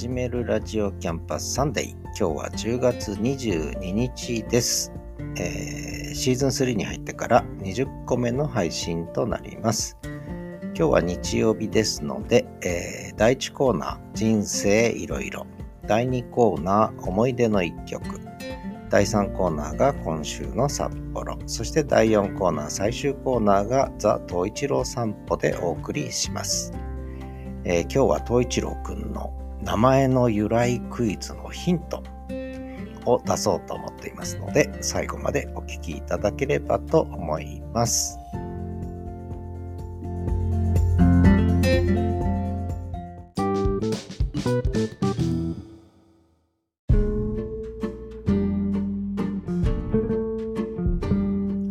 始めるラジオキャンパスサンデー。今日は10月22日です、えー、シーズン3に入ってから20個目の配信となります。今日は日曜日ですので、えー、第1コーナー人生いろいろ。第2コーナー思い出の1曲。第3コーナーが今週の札幌。そして第4コーナー最終コーナーがザ・東一郎散歩でお送りします。えー、今日は東一郎くんの名前の由来クイズのヒントを出そうと思っていますので、最後までお聞きいただければと思います。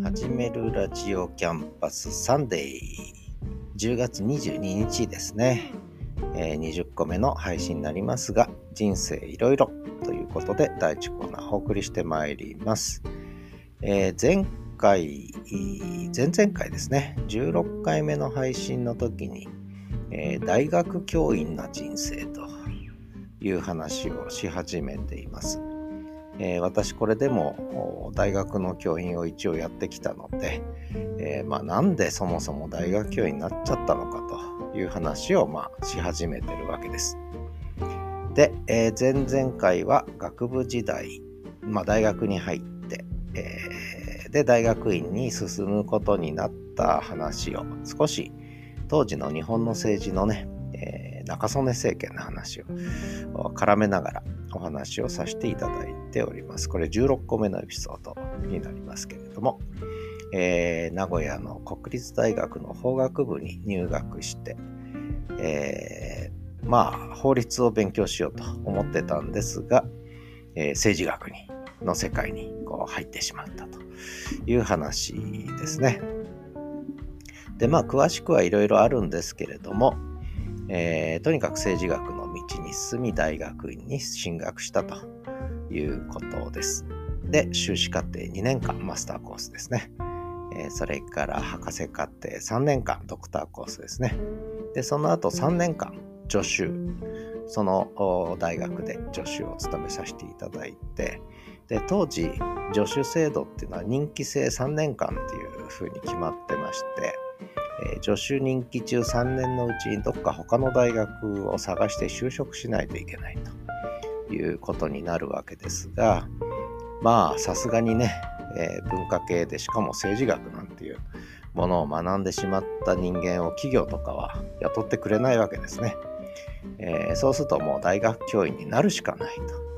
始めるラジオキャンパスサンデー10月22日ですね。えー、20個目の配信になりますが、人生いろいろということで第1コーナーお送りしてまいります。えー、前回、前々回ですね、16回目の配信の時に、えー、大学教員な人生という話をし始めています。えー、私これでも大学の教員を一応やってきたので、えー、まあ、なんでそもそも大学教員になっちゃったのかという話を、まあ、し始めてるわけです。で、えー、前々回は学部時代、まあ、大学に入って、えー、で大学院に進むことになった話を少し当時の日本の政治のね、えー、中曽根政権の話を絡めながらお話をさせていただいております。これ16個目のエピソードになりますけれども、えー、名古屋の国立大学の法学部に入学して、えー、まあ法律を勉強しようと思ってたんですが、えー、政治学にの世界にこう入ってしまったという話ですね。でまあ詳しくはいろいろあるんですけれども、えー、とにかく政治学の道に進み大学院に進学したということです。で修士課程2年間マスターコースですね。えそれから博士課程3年間ドクターコースですね。で、その後3年間助手、その大学で助手を務めさせていただいて、で、当時助手制度っていうのは任期制3年間っていうふうに決まってまして、え助手任期中3年のうちにどっか他の大学を探して就職しないといけないということになるわけですが、まあさすがにね、えー、文化系でしかも政治学なんていうものを学んでしまった人間を企業とかは雇ってくれないわけですね。えー、そうするともう大学教員になるしかないと。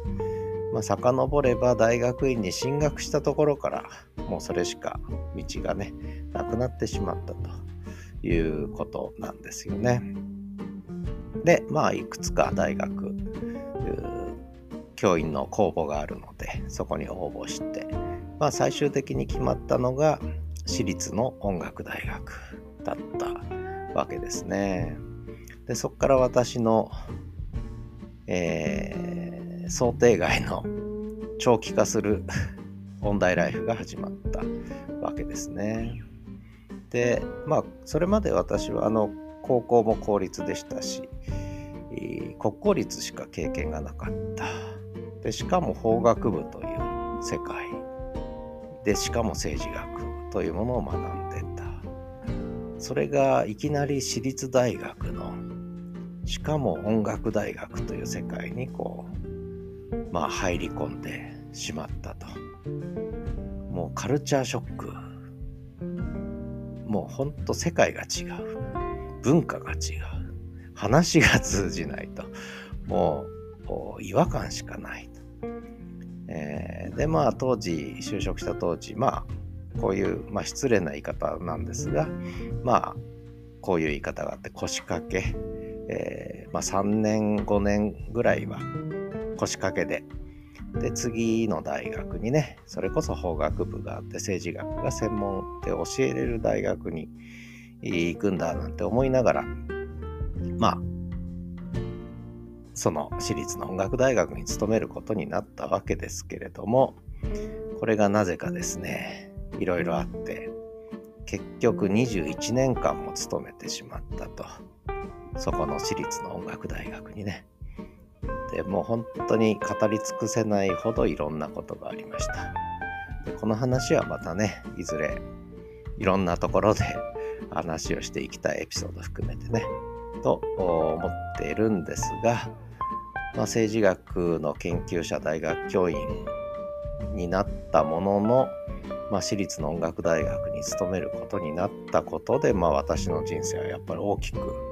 まあ、遡れば大学院に進学したところからもうそれしか道がねなくなってしまったということなんですよね。でまあいくつか大学教員の公募があるのでそこに応募してまあ、最終的に決まったのが私立の音楽大学だったわけですね。でそこから私の、えー、想定外の長期化する 音大ライフが始まったわけですね。でまあそれまで私はあの高校も公立でしたし国公立しか経験がなかったでしかも法学部という世界でしかも政治学というものを学んでた。それがいきなり私立大学のしかも音楽大学という世界にこうまあ入り込んでしまったと。もうカルチャーショック。もうほんと世界が違う。文化が違う。話が通じないと。もう違和感しかないえー、でまあ当時就職した当時まあこういう、まあ、失礼な言い方なんですがまあこういう言い方があって腰掛け、えー、まあ、3年5年ぐらいは腰掛けでで次の大学にねそれこそ法学部があって政治学が専門で教えれる大学に行くんだなんて思いながらまあその私立の音楽大学に勤めることになったわけですけれどもこれがなぜかですねいろいろあって結局21年間も勤めてしまったとそこの私立の音楽大学にねでもう本当に語り尽くせないほどいろんなことがありました。でこの話はまたね、いずれいろんなところで話をしていきたいエピソード含めてね、と思っているんですが、まあ、政治学の研究者、大学教員になったものの、まあ、私立の音楽大学に勤めることになったことで、まあ、私の人生はやっぱり大きく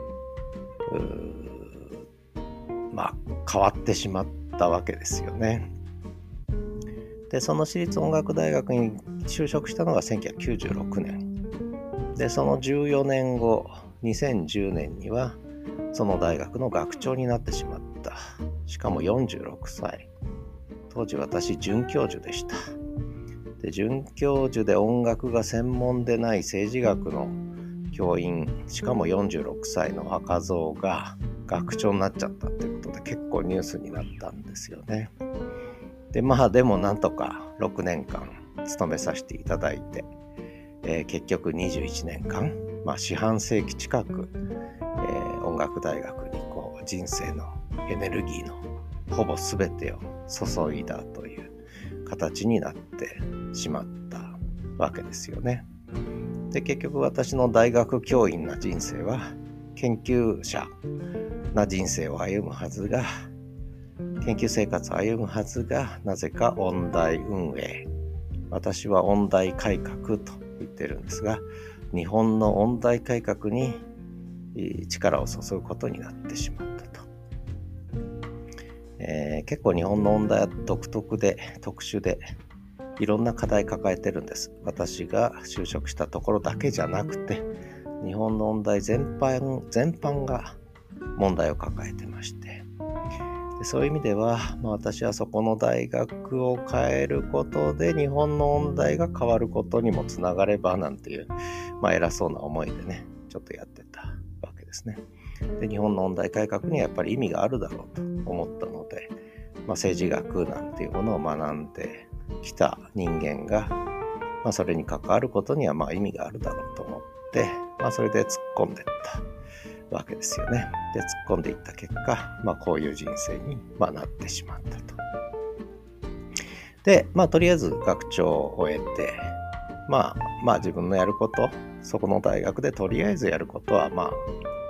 まあ、変わってしまったわけですよね。でその私立音楽大学に就職したのが1996年でその14年後2010年にはその大学の学長になってしまった。しかも46歳当時私准教授でした。で准教授で音楽が専門でない政治学の教員しかも46歳の若造が学長になっちゃったってことで結構ニュースになったんですよね。でまあでもなんとか6年間勤めさせていただいて、えー、結局21年間、まあ、四半世紀近く、えー、音楽大学にこう人生のエネルギーのほぼ全てを注いだという形になってしまったわけですよね。で結局私の大学教員な人生は研究者な人生を歩むはずが研究生活を歩むはずがなぜか音大運営私は音大改革と言ってるんですが日本の音大改革に力を注ぐことになってしまったと、えー、結構日本の音大は独特で特殊でいろんな課題抱えてるんです。私が就職したところだけじゃなくて、日本の音大全般全般が問題を抱えてまして、でそういう意味では、まあ、私はそこの大学を変えることで日本の音大が変わることにもつながればなんていう、まあ、偉そうな思いでね、ちょっとやってたわけですね。で日本の音大改革にはやっぱり意味があるだろうと思ったので、まあ、政治学なんていうものを学んで来た人間が、まあ、それに関わることにはまあ意味があるだろうと思って、まあ、それで突っ込んでったわけですよね。で突っ込んでいった結果、まあ、こういう人生に、まあ、なってしまったと。で、まあ、とりあえず学長を終えて、まあ、まあ自分のやること、そこの大学でとりあえずやることは、まあ、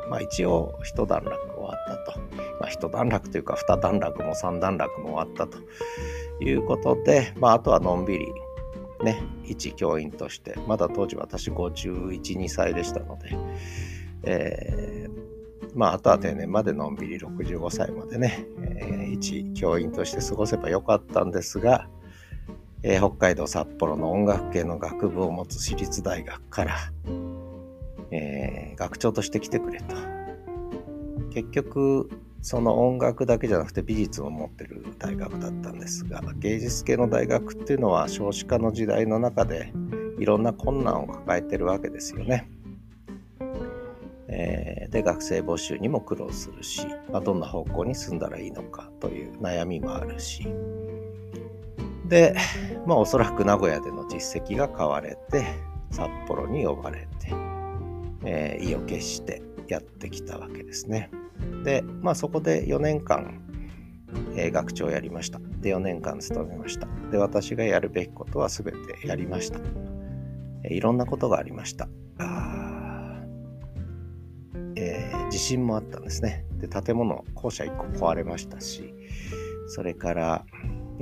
まあ一応一段落終わったと。まあ一段落というか二段落も三段落も終わったということで、まあ、あとはのんびり、ね、一教員として、まだ当時私51、2歳でしたので、えー、まあ、あとは定年までのんびり65歳までね、えー、一教員として過ごせばよかったんですが、えー、北海道札幌の音楽系の学部を持つ私立大学から、えー、学長として来てくれと。結局、その音楽だけじゃなくて美術を持ってる大学だったんですが芸術系の大学っていうのは少子化の時代の中でいろんな困難を抱えてるわけですよね。えー、で学生募集にも苦労するし、まあ、どんな方向に進んだらいいのかという悩みもあるしでまあおそらく名古屋での実績が買われて札幌に呼ばれて、えー、意を決してやってきたわけですね。で、まあそこで4年間、えー、学長をやりました。で、4年間勤めました。で、私がやるべきことは全てやりました。えー、いろんなことがありました。えー、地震もあったんですね。で、建物、校舎1個壊れましたし、それから、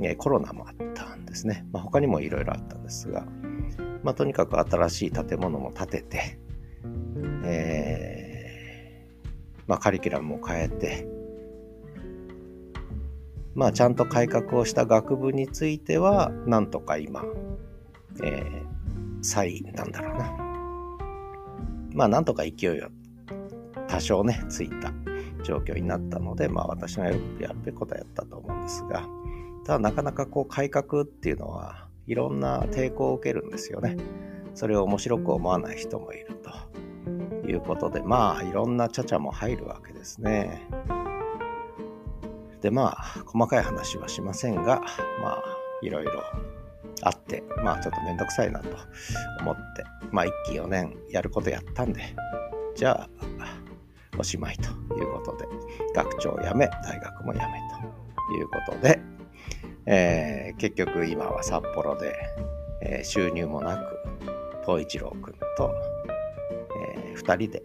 え、コロナもあったんですね。まあ、他にもいろいろあったんですが、まあ、とにかく新しい建物も建てて、えーまあ、カリキュラムも変えて、まあ、ちゃんと改革をした学部については、なんとか今、えー、再、なんだろうな。まあ、なんとか勢いは多少ね、ついた状況になったので、まあ、私がやるべきことはやったと思うんですが、ただ、なかなかこう、改革っていうのは、いろんな抵抗を受けるんですよね。それを面白く思わない人もいると。いうことで、まあ、いろんなちゃちゃも入るわけですね。で、まあ、細かい話はしませんが、まあ、いろいろあって、まあ、ちょっとめんどくさいなと思って、まあ、1期4年やることやったんで、じゃあ、おしまいということで、学長を辞め、大学も辞めということで、えー、結局今は札幌で、えー、収入もなく、東一郎君と、えー、2人で、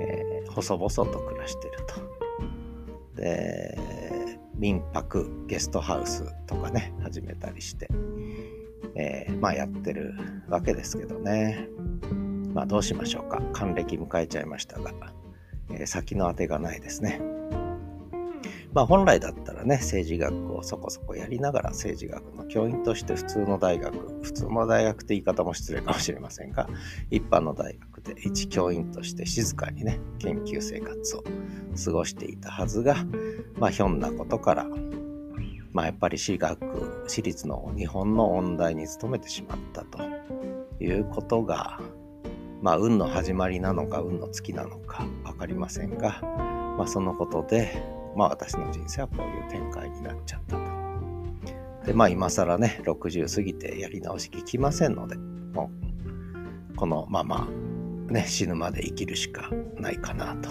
えー、細々と暮らしてると。で、民泊ゲストハウスとかね、始めたりして、えー、まあやってるわけですけどね。まあどうしましょうか。還暦迎えちゃいましたが、えー、先のあてがないですね。まあ本来だったらね、政治学をそこそこやりながら政治学の教員として普通の大学、普通の大学って言い方も失礼かもしれませんが、一般の大学で一教員として静かにね、研究生活を過ごしていたはずが、まあひょんなことから、まあやっぱり私学、私立の日本の音大に勤めてしまったということが、まあ運の始まりなのか運の月なのか分かりませんが、まあそのことで、まあ私の人生はこういう展開になっちゃったと。で、まあ今更ね、60過ぎてやり直し聞きませんので、もう、このままね、死ぬまで生きるしかないかなと、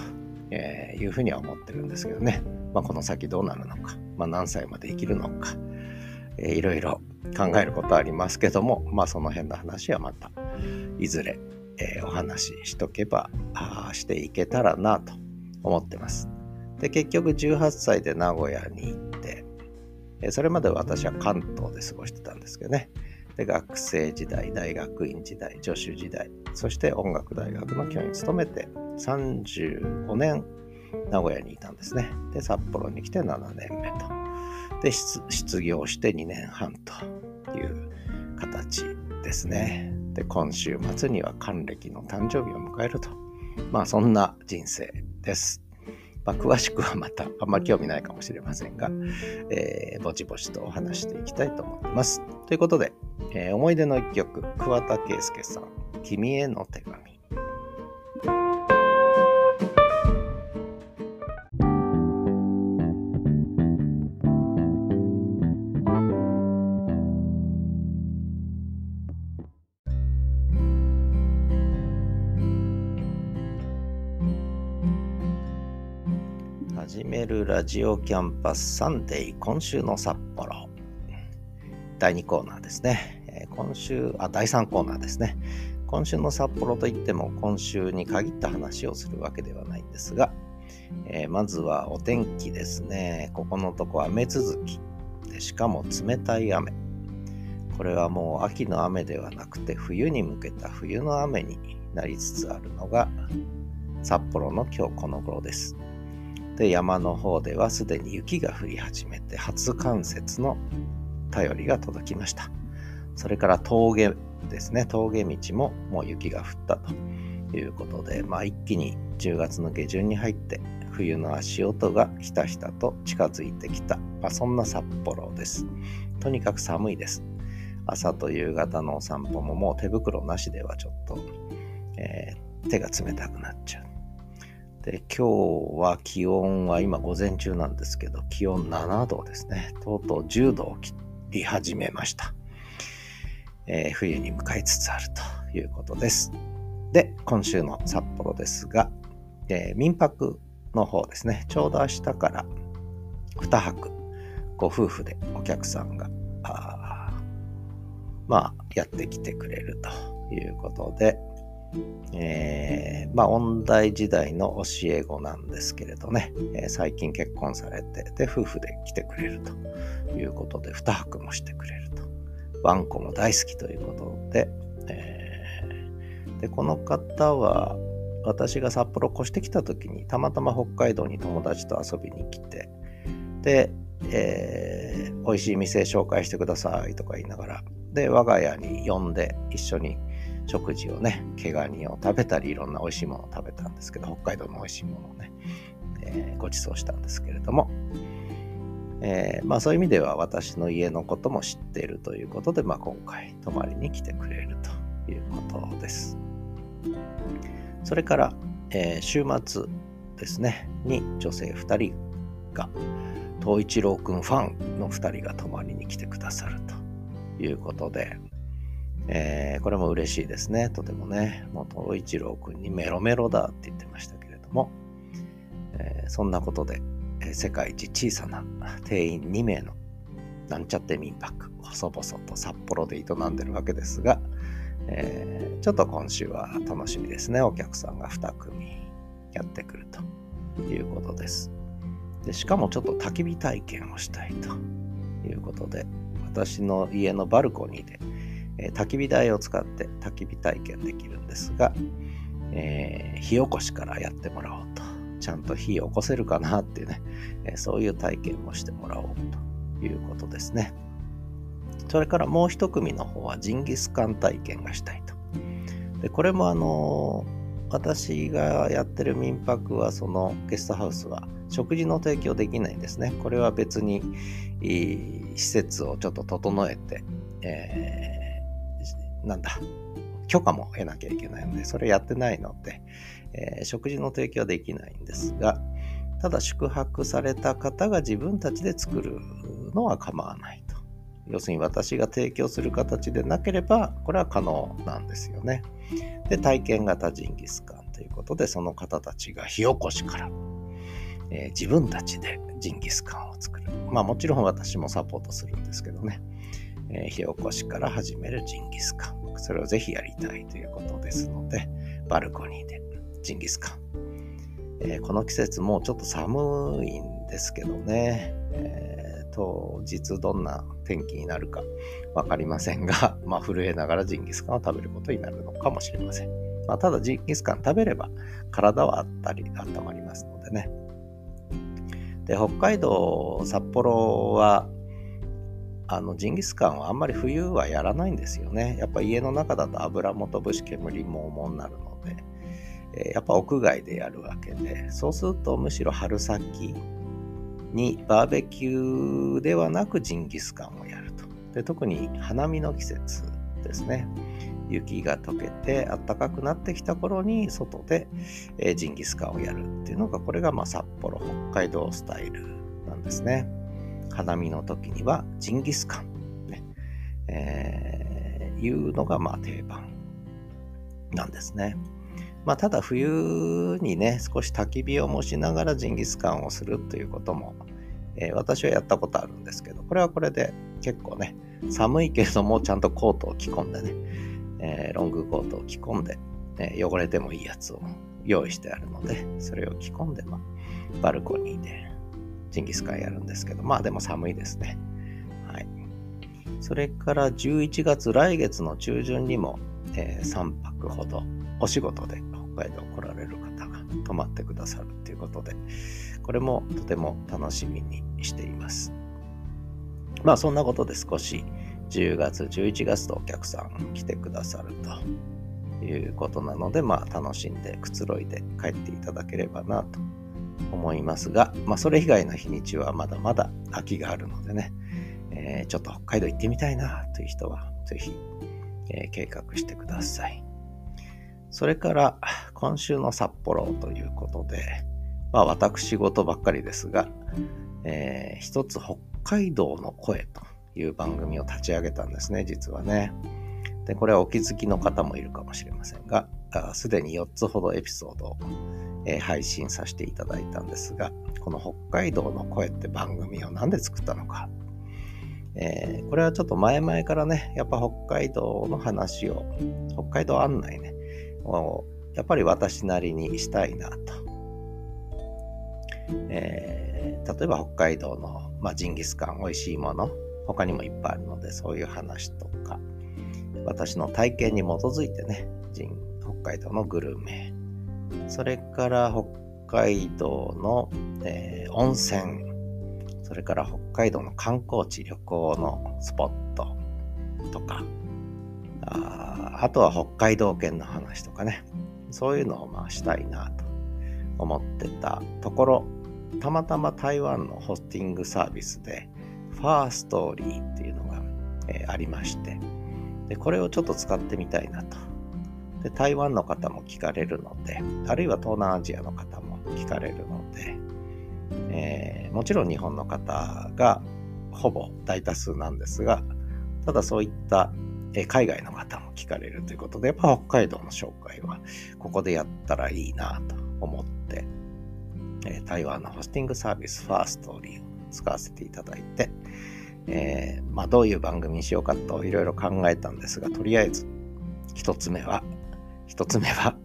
えいうふうには思ってるんですけどね。まあこの先どうなるのか、まあ何歳まで生きるのか、えー、いろいろ考えることありますけども、まあその辺の話はまたいずれ、えー、お話ししとけばあしていけたらなと思ってます。で、結局18歳で名古屋に行って、それまで私は関東で過ごしてたんですけどね。で、学生時代、大学院時代、助手時代、そして音楽大学の教員に勤めて35年名古屋にいたんですね。で、札幌に来て7年目と。で、失業して2年半という形ですね。で、今週末には還暦の誕生日を迎えると。まあ、そんな人生です。まあ、詳しくはまたあんまり興味ないかもしれませんが、えー、ぼちぼちとお話していきたいと思います。ということで、えー、思い出の一曲、桑田佳祐さん、君への手紙。始めるラジオキャンパスサンデー今週の札幌。第2コーナーですね、今週あ第3コーナーですね。今週の札幌といっても今週に限った話をするわけではないんですが、えー、まずはお天気ですね。ここのとこ雨続き。でしかも冷たい雨。これはもう秋の雨ではなくて冬に向けた冬の雨になりつつあるのが札幌の今日この頃です。で山の方ではすでに雪が降り始めて初冠雪の便りが届きました。それから峠ですね。峠道ももう雪が降ったということで、まあ、一気に10月の下旬に入って冬の足音がひたひたと近づいてきた、まあ、そんな札幌です。とにかく寒いです。朝と夕方のお散歩ももう手袋なしではちょっと、えー、手が冷たくなっちゃう。で今日は気温は今午前中なんですけど、気温7度ですね。とうとう10度を切り始めました。えー、冬に向かいつつあるということです。で、今週の札幌ですが、えー、民泊の方ですね、ちょうど明日から2泊、ご夫婦でお客さんが、あまあ、やってきてくれるということで、えー、まあ、音大時代の教え子なんですけれどね、えー、最近結婚されて、で、夫婦で来てくれるということで、2泊もしてくれると。ワンコも大好きということで、えー、で、この方は、私が札幌越してきた時に、たまたま北海道に友達と遊びに来て、で、えー、美味しい店紹介してくださいとか言いながら、で、我が家に呼んで一緒に食事をね、毛ガニを食べたり、いろんな美味しいものを食べたんですけど、北海道の美味しいものをね、えー、ご馳走したんですけれども、えー、まあそういう意味では私の家のことも知っているということで、まあ今回泊まりに来てくれるということです。それから、えー、週末ですね、に女性2人が、東一郎くんファンの2人が泊まりに来てくださるということで、えー、これも嬉しいですね。とてもね。もう、東一郎くんにメロメロだって言ってましたけれども、えー、そんなことで、え、世界一小さな定員2名のなんちゃって民泊、細々と札幌で営んでるわけですが、えー、ちょっと今週は楽しみですね。お客さんが2組やってくるということです。でしかもちょっと焚き火体験をしたいということで、私の家のバルコニーで、え、焚き火台を使って焚き火体験できるんですが、えー、火起こしからやってもらおうと。ちゃんと火起こせるかなっていうね、え、そういう体験をしてもらおうということですね。それからもう一組の方はジンギスカン体験がしたいと。で、これもあの私がやってる民泊はそのゲストハウスは食事の提供できないんですね。これは別に施設をちょっと整えて、えー、なんだ、許可も得なきゃいけないので、それやってないので、えー、食事の提供はできないんですが、ただ宿泊された方が自分たちで作るのは構わないと。要するに私が提供する形でなければ、これは可能なんですよね。で、体験型ジンギスカンということで、その方たちが火起こしから、えー、自分たちでジンギスカンを作る。まあもちろん私もサポートするんですけどね。えー、火起こしから始めるジンギスカン。それをぜひやりたいということですので、バルコニーでジンギスカン。えー、この季節もうちょっと寒いんですけどね、えー、当日どんな天気になるかわかりませんが、まあ、震えながらジンギスカンを食べることになるのかもしれません。まあ、ただジンギスカン食べれば体はあったり温まりますのでね。で、北海道、札幌はあのジンギスカンはあんまり冬はやらないんですよね。やっぱ家の中だと油も飛ぶし煙も重になるので、え、やっぱ屋外でやるわけで、そうするとむしろ春先にバーベキューではなくジンギスカンをやると。で特に花見の季節ですね。雪が溶けて暖かくなってきた頃に外で、え、ジンギスカンをやるっていうのがこれがまあ札幌北海道スタイルなんですね。花見の時にはジンギスカン、ねえー、いうのがまあ定番なんですね。まあ、ただ冬にね、少し焚き火をもしながらジンギスカンをするということも、えー、私はやったことあるんですけど、これはこれで結構ね、寒いけれどもちゃんとコートを着込んでね、えー、ロングコートを着込んで、え、汚れてもいいやつを用意してあるので、それを着込んで、ま、バルコニーでジンギスカンやるんですけど、まあでも寒いですね。はい。それから11月、来月の中旬にも、えー、3泊ほどお仕事で北海道来られる方が泊まってくださるということで、これもとても楽しみにしています。まあそんなことで少し10月、11月とお客さん来てくださるということなので、まあ楽しんでくつろいで帰っていただければなと思いますが、まあ、それ以外の日にちはまだまだ空きがあるのでね、えー、ちょっと北海道行ってみたいなという人は、ぜひ、えー、計画してください。それから、今週の札幌ということで、まあ、私事ばっかりですが、えー、一つ北海道の声という番組を立ち上げたんですね、実はね。で、これはお気づきの方もいるかもしれませんが、すでに4つほどエピソードをえー、配信させていただいたんですが、この北海道の声って番組を何で作ったのか。えー、これはちょっと前々からね、やっぱ北海道の話を、北海道案内ね、をやっぱり私なりにしたいなと。えー、例えば北海道の、まあ、ジンギスカン、美味しいもの、他にもいっぱいあるので、そういう話とか、私の体験に基づいてね、北海道のグルメ、それから北海道の、えー、温泉、それから北海道の観光地、旅行のスポットとか、ああとは北海道犬の話とかね、そういうのをまあしたいなと思ってたところ、たまたま台湾のホスティングサービスで、ファーストーリーっていうのが、えー、ありまして、で、これをちょっと使ってみたいなとで台湾の方も聞かれるので、あるいは東南アジアの方も聞かれるので、えー、もちろん日本の方がほぼ大多数なんですが、ただそういった、海外の方も聞かれるということで、やっぱ北海道の紹介はここでやったらいいなと思って、台湾のホスティングサービスファーストリーを使わせていただいて、えー、まあ、どういう番組にしようかといろいろ考えたんですが、とりあえず、一つ目は、一つ目は、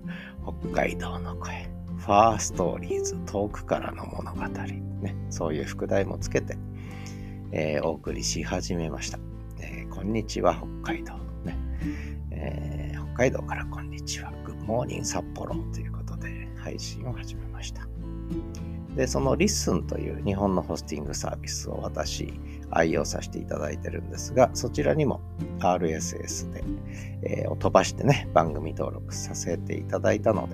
北海道の声。ファーストーリーズ、遠くからの物語。ね、そういう副題もつけて、えー、お送りし始めました。えー、こんにちは、北海道。ねえー、北海道からこんにちは。 Good morning 札幌ということで配信を始めました。で、その LISTEN という日本のホスティングサービスを私、愛用させていただいてるんですが、そちらにも RSS で、えー、を飛ばしてね、番組登録させていただいたの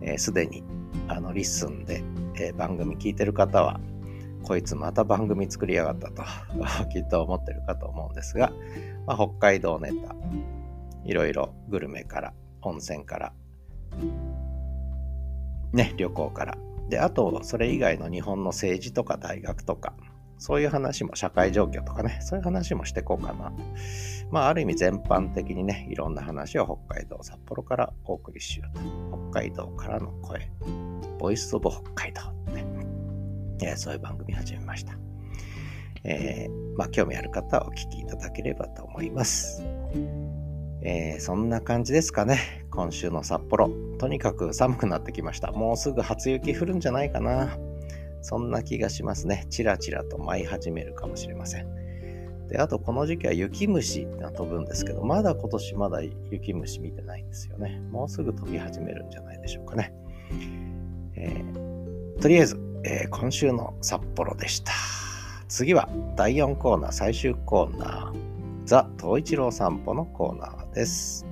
で、す、え、で、にあの LISTEN で、えー、番組聞いてる方は、こいつまた番組作りやがったと きっと思ってるかと思うんですが、まあ、北海道ネタ、いろいろグルメから、温泉から、ね、旅行から。で、あと、それ以外の日本の政治とか大学とか、そういう話も、社会状況とかね、そういう話もしていこうかな。まあ、ある意味全般的にね、いろんな話を北海道、札幌からお送りしようと。北海道からの声、ボイスオブ北海道ね、えー、そういう番組始めました。えー、まあ、興味ある方はお聞きいただければと思います。えー、そんな感じですかね。今週の札幌。とにかく寒くなってきました。もうすぐ初雪降るんじゃないかな。そんな気がしますね。チラチラと舞い始めるかもしれません。で、あとこの時期は雪虫が飛ぶんですけど、まだ今年まだ雪虫見てないんですよね。もうすぐ飛び始めるんじゃないでしょうかね。えー、とりあえず、えー、今週の札幌でした。次は第4コーナー、最終コーナー、ザ・東一郎散歩のコーナーです。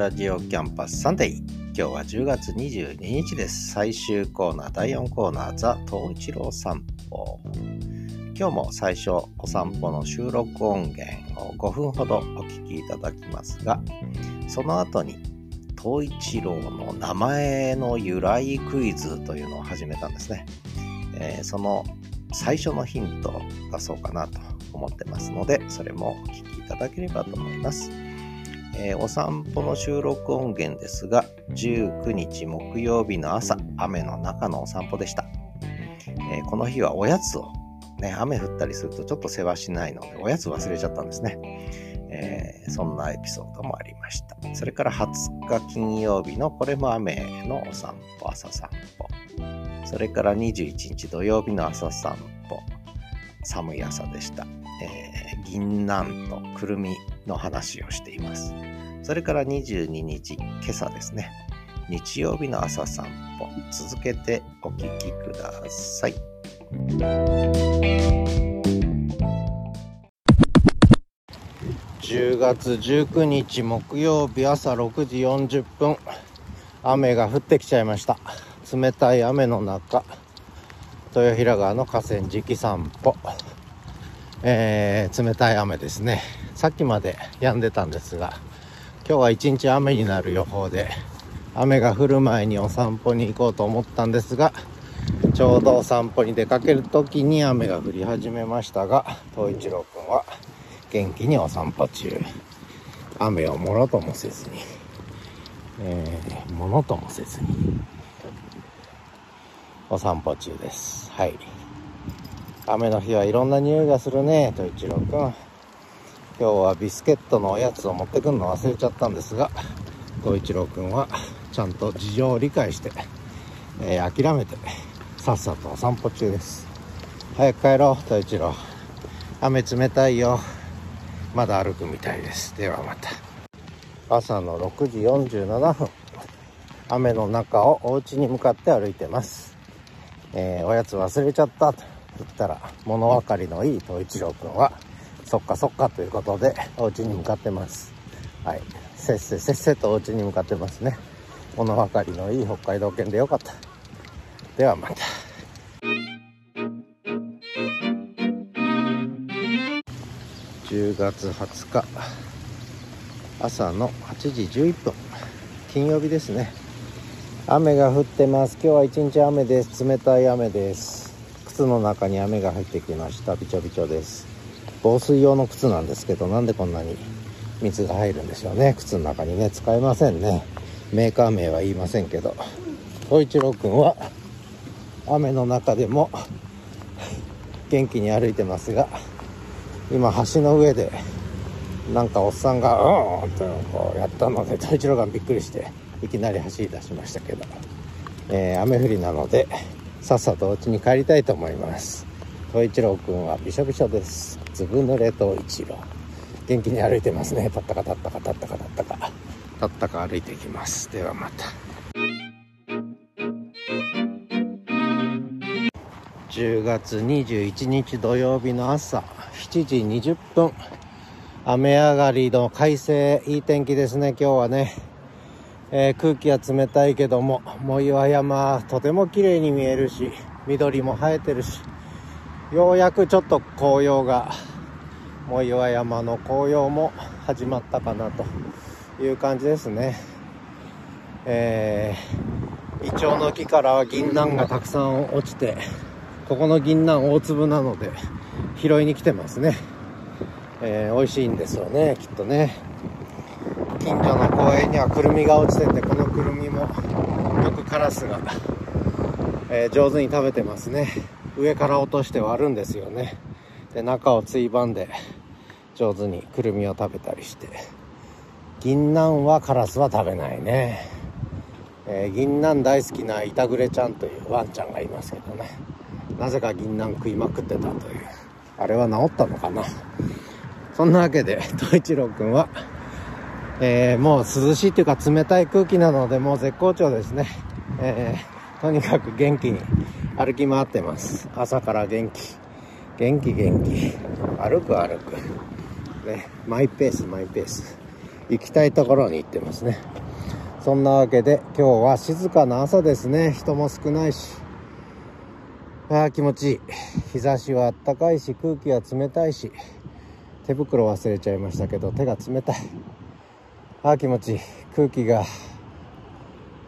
ラジオキャンパスサンデー。今日は10月22日です。最終コーナー、第4コーナー、ザ・東一郎散歩。今日も最初お散歩の収録音源を5分ほどお聞きいただきますがその後に東一郎の名前の由来クイズというのを始めたんですね、えー、その最初のヒントを出そうかなと思ってますのでそれもお聞きいただければと思います、えー、お散歩の収録音源ですが19日木曜日の朝雨の中のお散歩でした、えー、この日はおやつをね、雨降ったりするとちょっと世話しないので、おやつ忘れちゃったんですね。えー、そんなエピソードもありました。それから20日金曜日のこれも雨のお散歩、朝散歩。それから21日土曜日の朝散歩。寒い朝でした。えー、銀杏とくるみの話をしています。それから22日、今朝ですね。日曜日の朝散歩。続けてお聞きください。10月19日木曜日朝6時40分雨が降ってきちゃいました冷たい雨の中豊平川の河川敷散歩えー、冷たい雨ですねさっきまで止んでたんですが今日は一日雨になる予報で雨が降る前にお散歩に行こうと思ったんですがちょうどお散歩に出かける時に雨が降り始めましたが東一郎くんは元気にお散歩中。雨をもろともせずに、えー、ものともせずに。お散歩中です。はい。雨の日はいろんな匂いがするね東一郎くん今日はビスケットのおやつを持ってくるの忘れちゃったんですが東一郎くんはちゃんと事情を理解して、えー、諦めてさっさとお散歩中です。早く帰ろう太一郎。雨冷たいよ。まだ歩くみたいです。ではまた。朝の6時47分。雨の中をお家に向かって歩いてます、えー、おやつ忘れちゃった。と言ったら物分かりのいい東一郎くんはそっかそっかということでお家に向かってます。はい。せっせせっせとお家に向かってますね。物分かりのいい北海道犬でよかった。ではまた。10月20日朝の8時11分。金曜日ですね、雨が降ってます。今日は一日雨です。冷たい雨です。靴の中に雨が入ってきました。びちょびちょです。防水用の靴なんですけどなんでこんなに水が入るんでしょうね。靴の中にね使えませんね。メーカー名は言いませんけど。東一郎くんは雨の中でも元気に歩いてますが今橋の上でなんかおっさんが「うん」とこうやったので東一郎がびっくりしていきなり走り出しましたけど、えー、雨降りなのでさっさとお家に帰りたいと思います。東一郎くんはびしょびしょです。ずぶ濡れ東一郎元気に歩いてますね。たったかたったかたったかたったか。たったか歩いていきます。ではまた。10月21日土曜日の朝。7時20分。雨上がりの快晴。いい天気ですね。今日はね、えー、空気は冷たいけども藻岩山とても綺麗に見えるし緑も生えてるし。ようやくちょっと紅葉が藻岩山の紅葉も始まったかなという感じですね。えー、イチョウの木からは銀杏がたくさん落ちてここの銀杏大粒なので拾いに来てますね、えー、美味しいんですよねきっとね。近所の公園にはくるみが落ちててこのくるみもよくカラスが、えー、上手に食べてますね。上から落として割るんですよね。で中をついばんで上手にくるみを食べたりして。銀杏はカラスは食べないね、えー、銀杏大好きなイタグレちゃんというワンちゃんがいますけどね。なぜか銀杏食いまくってたという。あれは治ったのかな。そんなわけで東一郎くんは、えー、もう涼しいっていうか冷たい空気なのでもう絶好調ですね、えー、とにかく元気に歩き回ってます。朝から元気。元気元気。歩く歩く。ねマイペースマイペース。行きたいところに行ってますね。そんなわけで今日は静かな朝ですね。人も少ないし。ああ気持ちいい。日差しはあったかいし空気は冷たいし。手袋忘れちゃいましたけど手が冷たい。ああ気持ちいい。空気が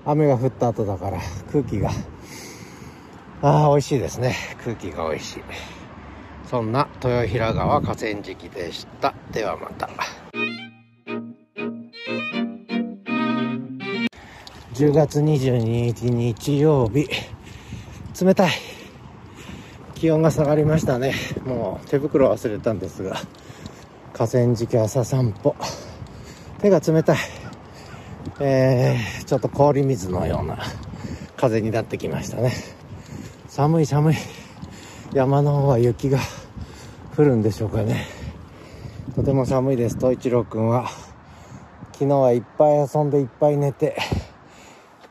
雨が降った後だから空気が。ああ美味しいですね。空気が美味しい。そんな豊平川河川敷でした。ではまた。10月22日日曜日。冷たい。気温が下がりましたね。もう手袋忘れたんですが。河川敷朝散歩。手が冷たい。えー、ちょっと氷水のような風になってきましたね。寒い寒い。山の方は雪が降るんでしょうかね。とても寒いです東一郎くんは。昨日はいっぱい遊んでいっぱい寝て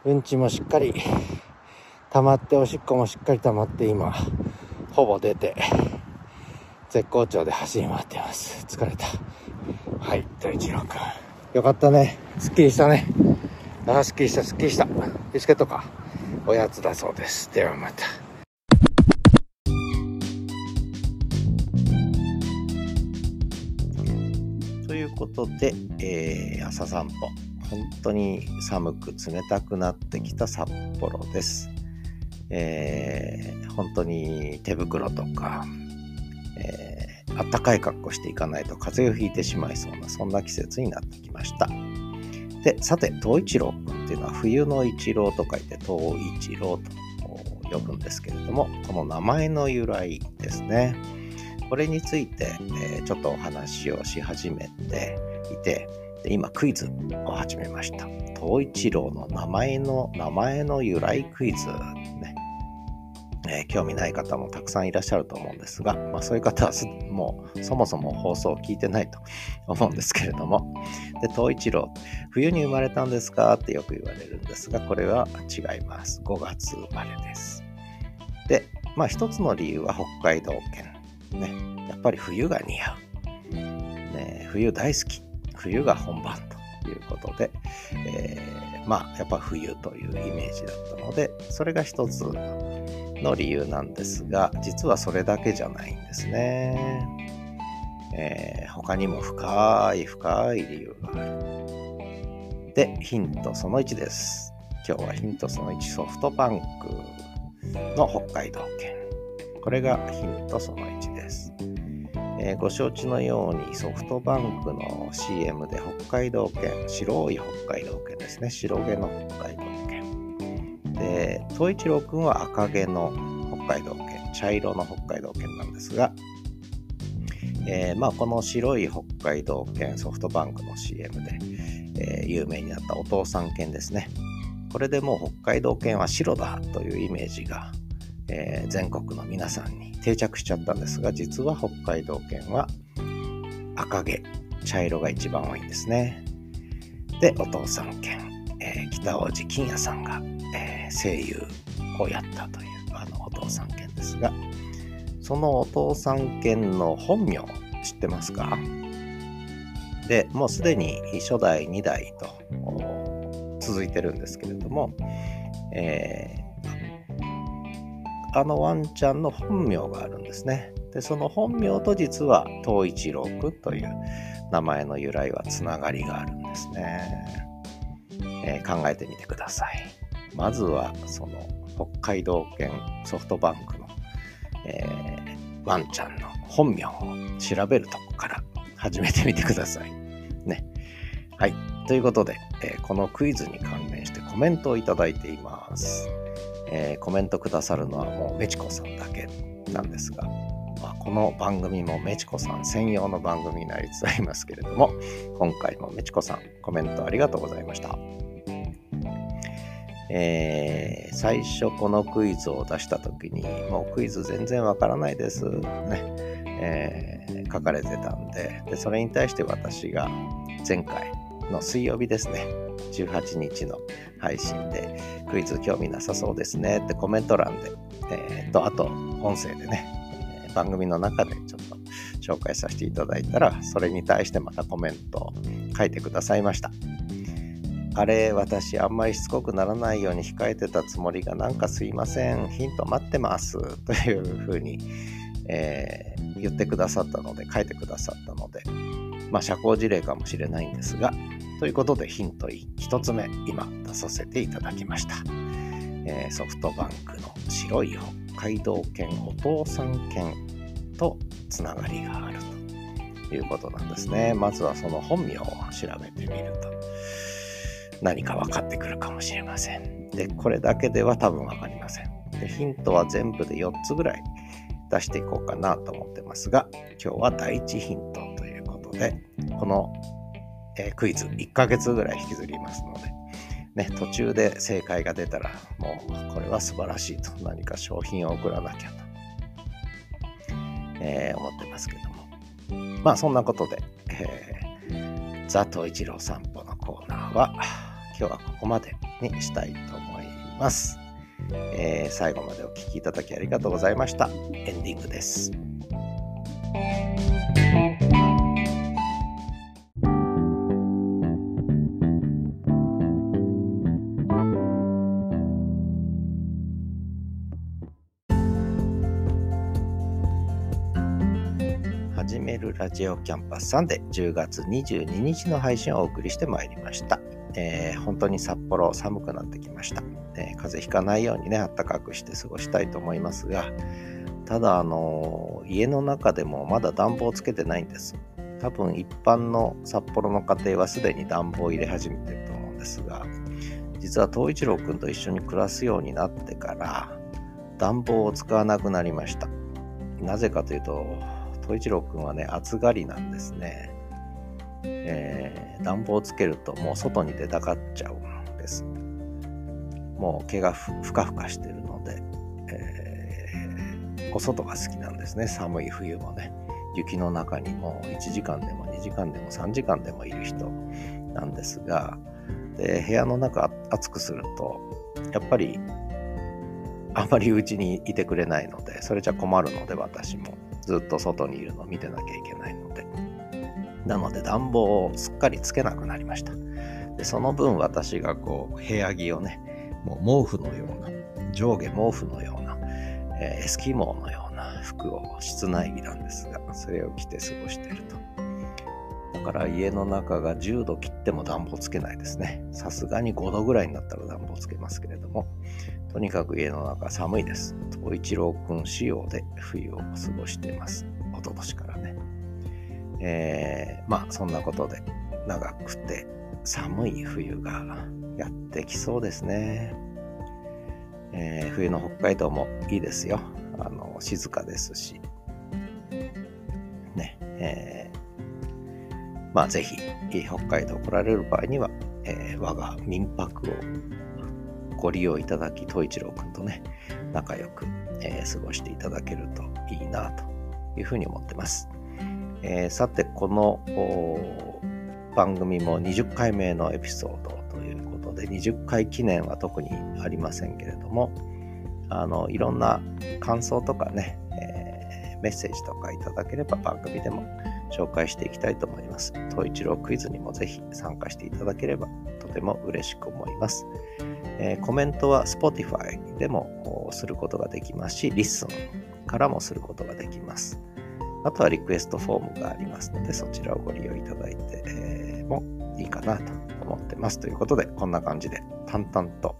うんちもしっかり溜まっておしっこもしっかり溜まって今ほぼ出て絶好調で走り回ってます。疲れた。はい東一郎くんよかったね。すっきりしたね。ああすっきりしたすっきりした。ビスケットか。おやつだそうです。ではまた。ことで、えー、朝散歩。本当に寒く冷たくなってきた札幌です。えー、本当に手袋とか、えー、あったかい格好していかないと風邪をひいてしまいそうな、そんな季節になってきました。で、さて、東一郎っていうのは冬の一郎と書いて東一郎と呼ぶんですけれども、この名前の由来ですね。これについて、え、ちょっとお話をし始めていて、で今クイズを始めました。東一郎の名前の、名前の由来クイズね。えー、興味ない方もたくさんいらっしゃると思うんですが、まあ、そういう方はもうそもそも放送を聞いてないと思うんですけれども、で、東一郎、冬に生まれたんですかってよく言われるんですが、これは違います。5月生まれです。で、まあ一つの理由は北海道犬。ね、やっぱり冬が似合う。ね、冬大好き。冬が本番ということで、えー、まあ、やっぱ冬というイメージだったので、それが一つの理由なんですが、実はそれだけじゃないんですね。えー、他にも深い深い理由がある。で、ヒントその1です。今日はヒントその1ソフトバンクの北海道圏。これがヒントその1です。えー、ご承知のようにソフトバンクの CM で北海道犬、白い北海道犬ですね。白毛の北海道犬。で、東一郎くんは赤毛の北海道犬、茶色の北海道犬なんですが、えー、まあ、この白い北海道犬ソフトバンクの CM で、えー、有名になったお父さん犬ですね。これでもう北海道犬は白だというイメージが、えー、全国の皆さんに定着しちゃったんですが実は北海道犬は赤毛茶色が一番多いんですね。でお父さん犬、えー、北大路金也さんが、えー、声優をやったというあのお父さん犬ですがそのお父さん犬の本名知ってますか？でもうすでに初代2代と続いてるんですけれども、えあのワンちゃんの本名があるんですね。で、その本名と実は東一郎くんという名前の由来はつながりがあるんですね。えー、考えてみてください。まずはその北海道犬ソフトバンクの、えー、ワンちゃんの本名を調べるとこから始めてみてください。ね。はい。ということで、えー、このクイズに関連してコメントをいただいています。えー、コメントくださるのはもうメチコさんだけなんですが、まあ、この番組もメチコさん専用の番組になりつつありますけれども、今回もメチコさんコメントありがとうございました。えー、最初このクイズを出した時にもうクイズ全然わからないですね、えー、書かれてたんででそれに対して私が前回の水曜日ですね。18日の配信でクイズ興味なさそうですね。ってコメント欄で、えー、とあと音声でね番組の中でちょっと紹介させていただいたらそれに対してまたコメントを書いてくださいました。あれ私あんまりしつこくならないように控えてたつもりがなんかすいません。ヒント待ってます。というふうに、えー、言ってくださったので書いてくださったのでまあ社交辞令かもしれないんですがということでヒント1つ目今出させていただきました、えー、ソフトバンクの白い北海道犬お父さん犬とつながりがあるということなんですね。まずはその本名を調べてみると。何か分かってくるかもしれません。でこれだけでは多分分かりません。でヒントは全部で4つぐらい出していこうかなと思ってますが今日は第1ヒントということでこのえー、クイズ1ヶ月ぐらい引きずりますので、ね、途中で正解が出たらもうこれは素晴らしいと何か商品を送らなきゃと、えー、思ってますけどもまあそんなことで、えー、ザト一郎散歩のコーナーは今日はここまでにしたいと思います。えー、最後までお聴きいただきありがとうございました。エンディングです。ジオキャンパスさんで10月22日の配信をお送りしてまいりました。えー、本当に札幌寒くなってきました。えー、風邪ひかないようにね、あったかくして過ごしたいと思いますが、ただ、あのー、家の中でもまだ暖房つけてないんです。多分一般の札幌の家庭はすでに暖房を入れ始めてると思うんですが、実は東一郎くんと一緒に暮らすようになってから暖房を使わなくなりました。なぜかというと、小一郎くんはね、暑がりなんですね。えー、暖房つけるともう外に出たがっちゃうんです。もう毛がふかふかしてるので、えー、お外が好きなんですね。寒い冬もね。雪の中にも1時間でも2時間でも3時間でもいる人なんですが、で部屋の中暑くすると、やっぱりあまりうちにいてくれないので、それじゃ困るので私も。ずっと外にいるのを見てなきゃいけないので。なので暖房をすっかりつけなくなりました。でその分私がこう部屋着をね、もう毛布のような、上下毛布のような、えー、エスキモーのような服を室内着なんですが、それを着て過ごしていると。から家の中が10度切っても暖房つけないですね。さすがに5度ぐらいになったら暖房つけますけれども、とにかく家の中寒いです。東一郎くん仕様で冬を過ごしてます。一昨年からね。えー、まあそんなことで長くて寒い冬がやってきそうですね。えー、冬の北海道もいいですよ。あの静かですし。ね、えー、まあぜひ北海道来られる場合には、えー、我が民泊をご利用いただき、東一郎くんとね、仲良く、えー、過ごしていただけるといいなというふうに思ってます。えー、さて、この番組も20回目のエピソードということで、20回記念は特にありませんけれども、あの、いろんな感想とかね、えー、メッセージとかいただければ番組でも紹介していきたいと思います。東一郎クイズにもぜひ参加していただければとても嬉しく思います。えー、コメントは Spotify でもすることができますし、 LISTEN からもすることができます。あとはリクエストフォームがありますので、そちらをご利用いただいて、えー、もいいかなと思ってます。ということで、こんな感じで淡々と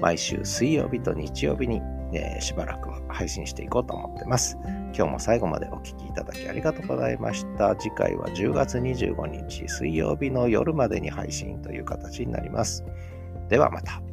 毎週水曜日と日曜日に、えー、しばらくは配信していこうと思ってます。今日も最後までお聴きいただきありがとうございました。次回は10月25日水曜日の夜までに配信という形になります。ではまた。